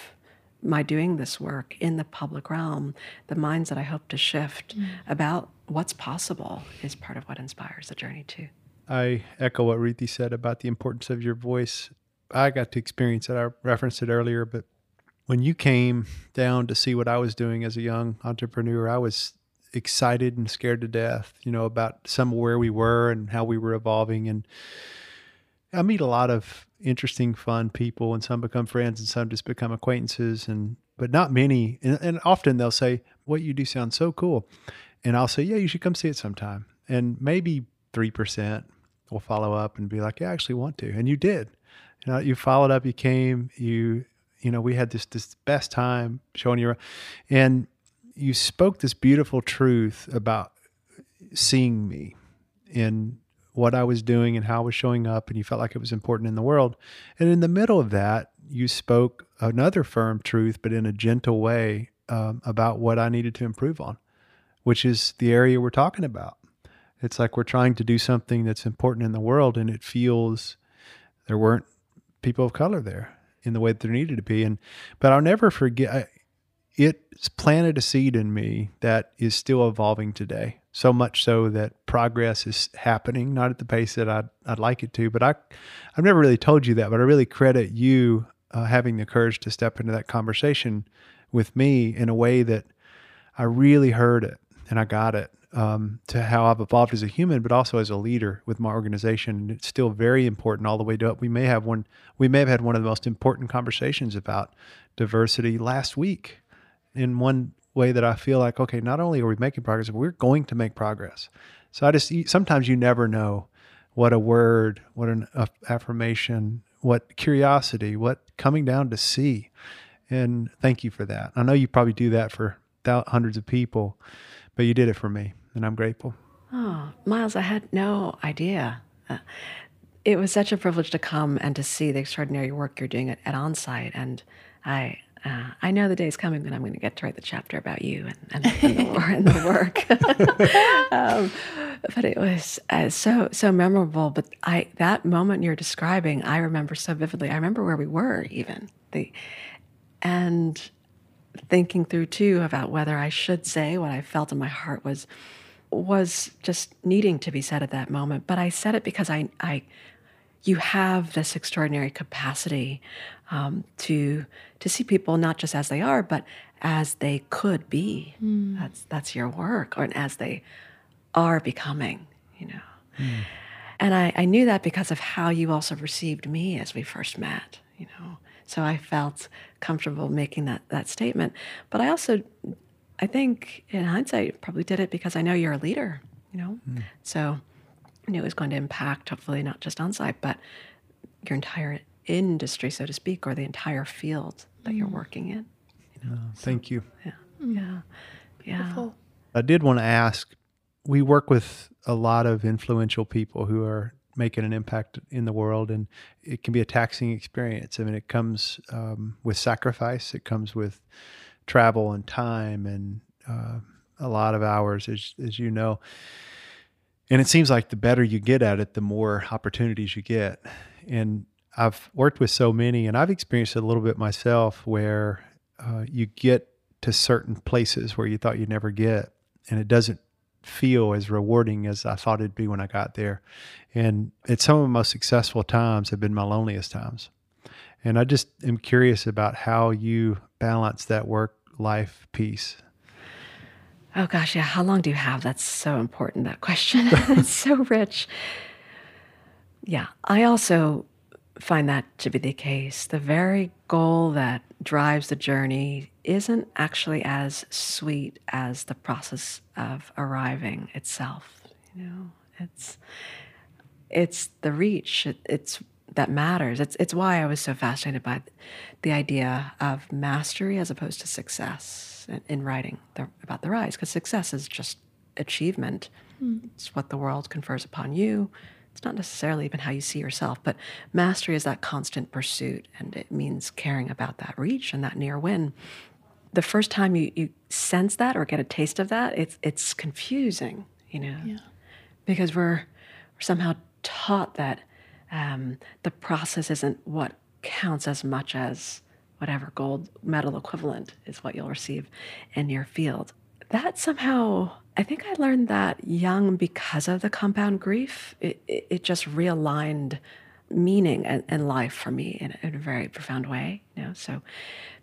my doing this work in the public realm, the minds that I hope to shift mm. about what's possible is part of what inspires the journey too. I echo what Ruthie said about the importance of your voice. I got to experience it. I referenced it earlier, but when you came down to see what I was doing as a young entrepreneur, I was excited and scared to death, you know, about some of where we were and how we were evolving. And I meet a lot of interesting, fun people, and some become friends, and some just become acquaintances, and but not many. And, and often they'll say, "What you do sounds so cool," and I'll say, "Yeah, you should come see it sometime." And maybe three percent will follow up and be like, "Yeah, I actually want to," and you did. You know, you followed up. You came. You you know, we had this this best time showing you, around and you spoke this beautiful truth about seeing me in what I was doing and how I was showing up, and you felt like it was important in the world. And in the middle of that, you spoke another firm truth, but in a gentle way um, about what I needed to improve on, which is the area we're talking about. It's like we're trying to do something that's important in the world, and it feels there weren't people of color there in the way that there needed to be. And but I'll never forget. I, it planted a seed in me that is still evolving today. So much so that progress is happening, not at the pace that I'd, I'd like it to. But I, I've never really told you that, but I really credit you uh, having the courage to step into that conversation with me in a way that I really heard it and I got it um, to how I've evolved as a human, but also as a leader with my organization. And it's still very important all the way to up. We may have one, we may have had one of the most important conversations about diversity last week in one way that I feel like, okay, not only are we making progress, but we're going to make progress. So I just, sometimes you never know what a word, what an affirmation, what curiosity, what coming down to see And thank you for that. I know you probably do that for hundreds of people, but you did it for me, and I'm grateful. Oh, Miles, I had no idea. Uh, it was such a privilege to come and to see the extraordinary work you're doing at, at Onsite. And I, uh, I know the day's coming when I'm going to get to write the chapter about you and, and, and, the, and the, work. (laughs) um, but it was uh, so so memorable. But I that moment you're describing, I remember so vividly. I remember where we were even the, and thinking through too about whether I should say what I felt in my heart was was just needing to be said at that moment. But I said it because I I you have this extraordinary capacity um, to to see people not just as they are, but as they could be. Mm. That's that's your work, or as they are becoming. You know, mm. and I, I knew that because of how you also received me as we first met. You know, so I felt comfortable making that that statement. But I also, I think in hindsight, probably did it because I know you're a leader. You know, mm. so knew it was going to impact, hopefully, not just Onsite, but your entire industry, so to speak, or the entire field that you're mm. working in. You know? thank you. Yeah. Mm. Yeah. Yeah. Beautiful. I did want to ask we work with a lot of influential people who are making an impact in the world, and it can be a taxing experience. I mean, it comes um, with sacrifice, it comes with travel and time and uh, a lot of hours, as, as you know and it seems like the better you get at it, the more opportunities you get. And I've worked with so many, and I've experienced it a little bit myself, where uh, you get to certain places where you thought you'd never get, and it doesn't feel as rewarding as I thought it'd be when I got there. And it's some of my most successful times have been my loneliest times. And I just am curious about how you balance that work life piece. Oh gosh, yeah. How long do you have? That's so important, that question. (laughs) it's so rich. Yeah. I also find that to be the case. The very goal that drives the journey isn't actually as sweet as the process of arriving itself. You know, it's it's the reach. It, it's that matters. It's it's why I was so fascinated by the idea of mastery as opposed to success in writing the, about the rise because success is just achievement. Mm. It's what the world confers upon you. It's not necessarily even how you see yourself, but mastery is that constant pursuit, and it means caring about that reach and that near win. The first time you, you sense that or get a taste of that, it's it's confusing, you know, yeah. because we're, we're somehow taught that um, the process isn't what counts as much as whatever gold medal equivalent is what you'll receive in your field. That somehow, I think I learned that young because of the compound grief. It, it, it just realigned meaning and, and, life for me in, in, a very profound way. You know, so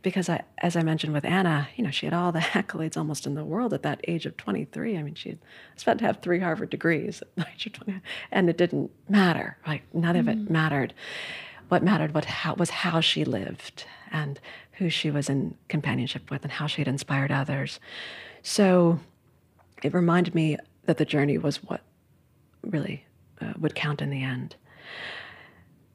because I, as I mentioned with Anna, you know, she had all the (laughs) accolades almost in the world at that age of 23. I mean, she was about to have three Harvard degrees at the age of 20, and it didn't matter. Like none of mm-hmm. it mattered. What mattered what how, was how she lived and who she was in companionship with and how she had inspired others. So it reminded me that the journey was what really uh, would count in the end.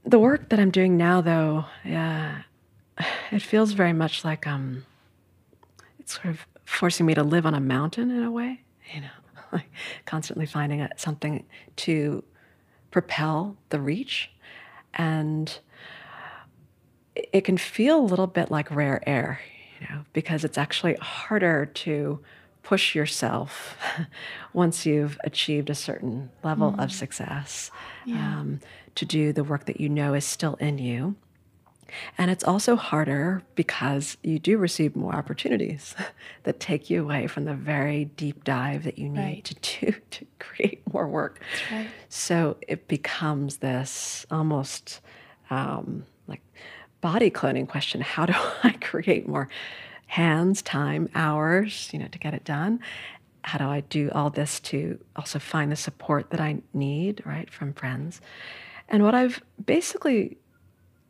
The work that I'm doing now, though, yeah, (sighs) it feels very much like um, it's sort of forcing me to live on a mountain in a way, you know, (laughs) like constantly finding something to propel the reach and it can feel a little bit like rare air, you know, because it's actually harder to push yourself (laughs) once you've achieved a certain level mm. of success yeah. um, to do the work that you know is still in you. And it's also harder because you do receive more opportunities (laughs) that take you away from the very deep dive that you need right. to (laughs) do to create more work. Right. So it becomes this almost um, like body cloning question how do (laughs) I create more hands, time, hours, you know, to get it done? How do I do all this to also find the support that I need, right, from friends? And what I've basically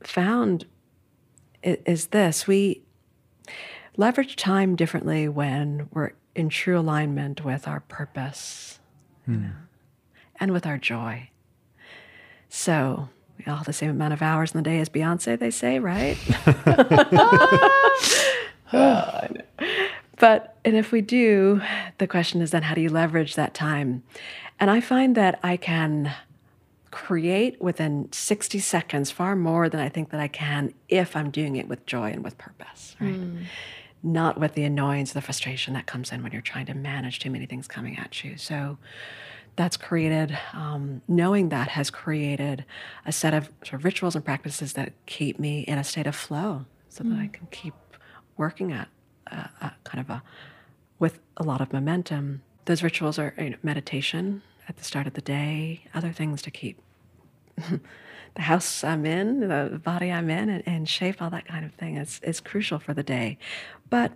found is this we leverage time differently when we're in true alignment with our purpose hmm. you know, and with our joy. So, We all have the same amount of hours in the day as Beyonce, they say, right? (laughs) (sighs) But, and if we do, the question is then how do you leverage that time? And I find that I can create within 60 seconds far more than I think that I can if I'm doing it with joy and with purpose, right? Hmm. Not with the annoyance, the frustration that comes in when you're trying to manage too many things coming at you. So that's created, um, knowing that has created a set of, sort of rituals and practices that keep me in a state of flow so that I hmm. can keep working at a, a kind of a, with a lot of momentum. Those rituals are you know, meditation at the start of the day, other things to keep (laughs) the house I'm in, the body I'm in, and, and shape, all that kind of thing is, is crucial for the day. But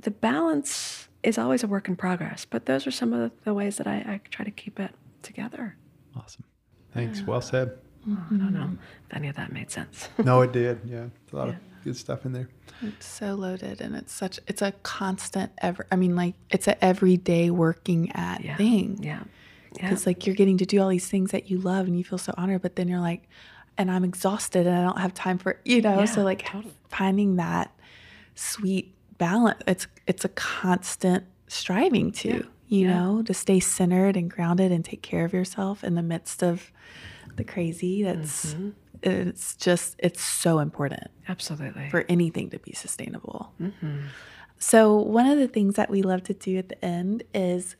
the balance is always a work in progress. But those are some of the, the ways that I, I try to keep it together. Awesome. Thanks. Well said. I don't know if any of that made sense. (laughs) No, it did. Yeah. a lot of good stuff in there. It's so loaded and it's such it's a constant ever I mean like it's a everyday working at yeah. thing. Yeah. Yeah. Because like you're getting to do all these things that you love and you feel so honored, but then you're like, and I'm exhausted and I don't have time for you know. so like totally. finding that sweet balance. It's it's a constant striving to, Yeah, you yeah. know, to stay centered and grounded and take care of yourself in the midst of the crazy. That's Mm-hmm. it's just it's so important Absolutely. for anything to be sustainable. So, one of the things that we love to do at the end is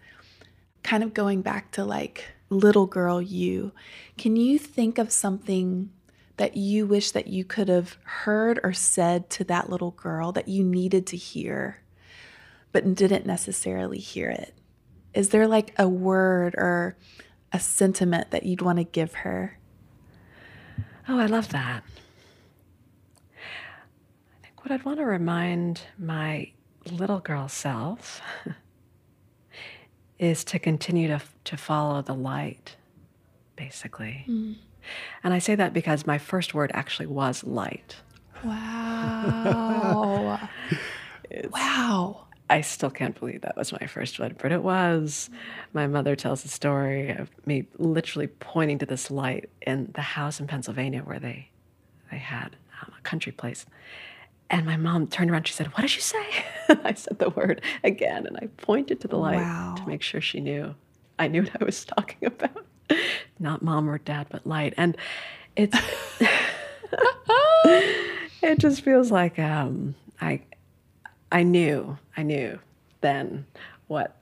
kind of going back to like little girl you. Can you think of something that you wish that you could have heard or said to that little girl that you needed to hear, but didn't necessarily hear it? Is there like a word or a sentiment that you'd want to give her? Oh, I love that. I think what I'd want to remind my little girl self (laughs) is to continue to, to follow the light, basically. And I say that because my first word actually was light. Wow. (laughs) wow. I still can't believe that was my first word, but it was. My mother tells the story of me literally pointing to this light in the house in Pennsylvania where they they had um, a country place. And my mom turned around. She said, "What did you say?" (laughs) I said the word again, and I pointed to the light Wow. to make sure she knew. I knew what I was (laughs) talking about. Not mom or dad, but light. And it's (laughs) it just feels like um, I I knew, I knew then what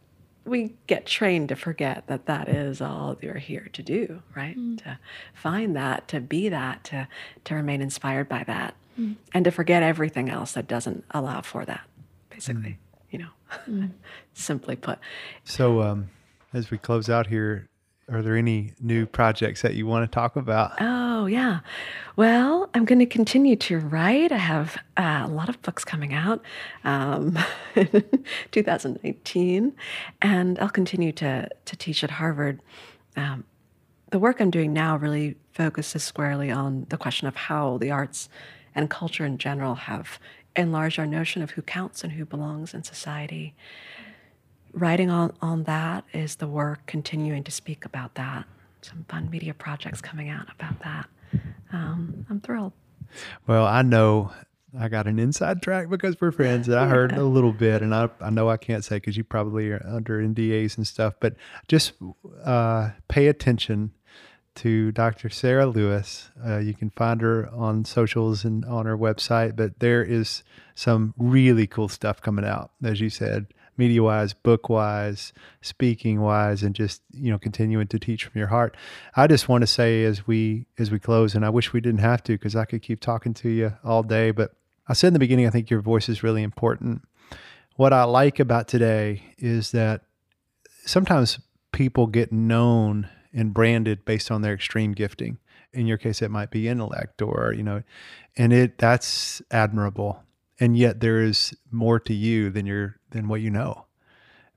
we get trained to forget that that is all you're here to do, right? To find that, to be that, to to remain inspired by that, and to forget everything else that doesn't allow for that. Basically, you know, (laughs) simply put. So, um, as we close out here, are there any new projects that you want to talk about? Oh, yeah. Well, I'm going to continue to write. I have uh, a lot of books coming out um, (laughs) in 2019, and I'll continue to, to teach at Harvard. Um, the work I'm doing now really focuses squarely on the question of how the arts and culture in general have enlarged our notion of who counts and who belongs in society. Writing on, on that is the work, continuing to speak about that. Some fun media projects coming out about that. Um, I'm thrilled. Well, I know I got an inside track because we're friends, and I heard a little bit, and I I know I can't say because you probably are under NDAs and stuff, but just uh, pay attention to Dr. Sarah Lewis. Uh, you can find her on socials and on her website, but there is some really cool stuff coming out, as you said, media wise, book wise, speaking wise, and just you know continuing to teach from your heart. I just want to say as we as we close, and I wish we didn't have to because I could keep talking to you all day, but I said in the beginning, I think your voice is really important. What I like about today is that sometimes people get known and branded based on their extreme gifting. In your case, it might be intellect or, you know, and it that's admirable. And yet there is more to you than your than what you know.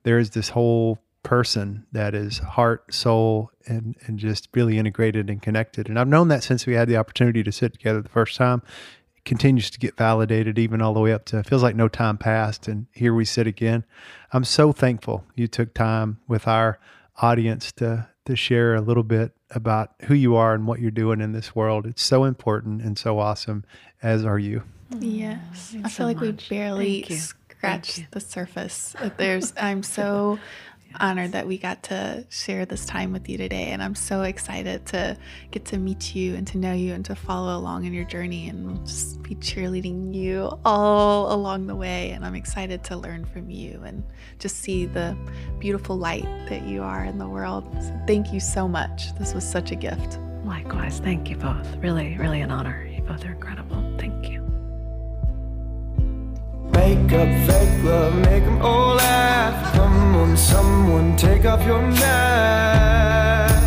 There is this whole person that is heart, soul, and and just really integrated and connected. And I've known that since we had the opportunity to sit together the first time. It continues to get validated even all the way up to feels like no time passed and here we sit again. I'm so thankful you took time with our audience to to share a little bit about who you are and what you're doing in this world. It's so important and so awesome, as are you. Yes. I feel so like we barely scratched the surface. There's I'm so honored that we got to share this time with you today and I'm so excited to get to meet you and to know you and to follow along in your journey and just be cheerleading you all along the way and I'm excited to learn from you and just see the beautiful light that you are in the world. So thank you so much. This was such a gift. Likewise. Thank you both. Really, really an honor. You both are incredible. Thank you. Make up fake love, make them all laugh. Come on, someone, take off your mask.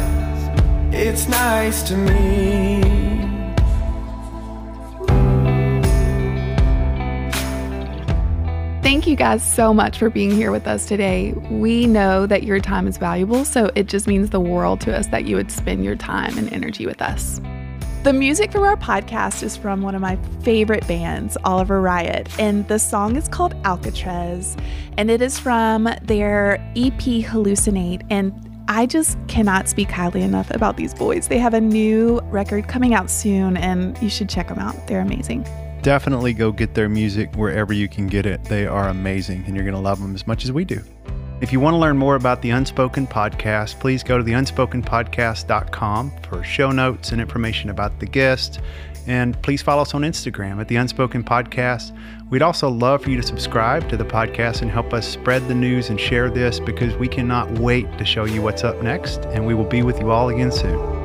It's nice to me. Thank you guys so much for being here with us today. We know that your time is valuable, so it just means the world to us that you would spend your time and energy with us. The music from our podcast is from one of my favorite bands, Oliver Riot, and the song is called Alcatraz, and it is from their EP Hallucinate. And I just cannot speak highly enough about these boys. They have a new record coming out soon, and you should check them out. They're amazing. Definitely go get their music wherever you can get it. They are amazing and you're going to love them as much as we do. If you want to learn more about the Unspoken Podcast, please go to the unspokenpodcast.com for show notes and information about the guest. And please follow us on Instagram at the Unspoken Podcast. We'd also love for you to subscribe to the podcast and help us spread the news and share this because we cannot wait to show you what's up next. And we will be with you all again soon.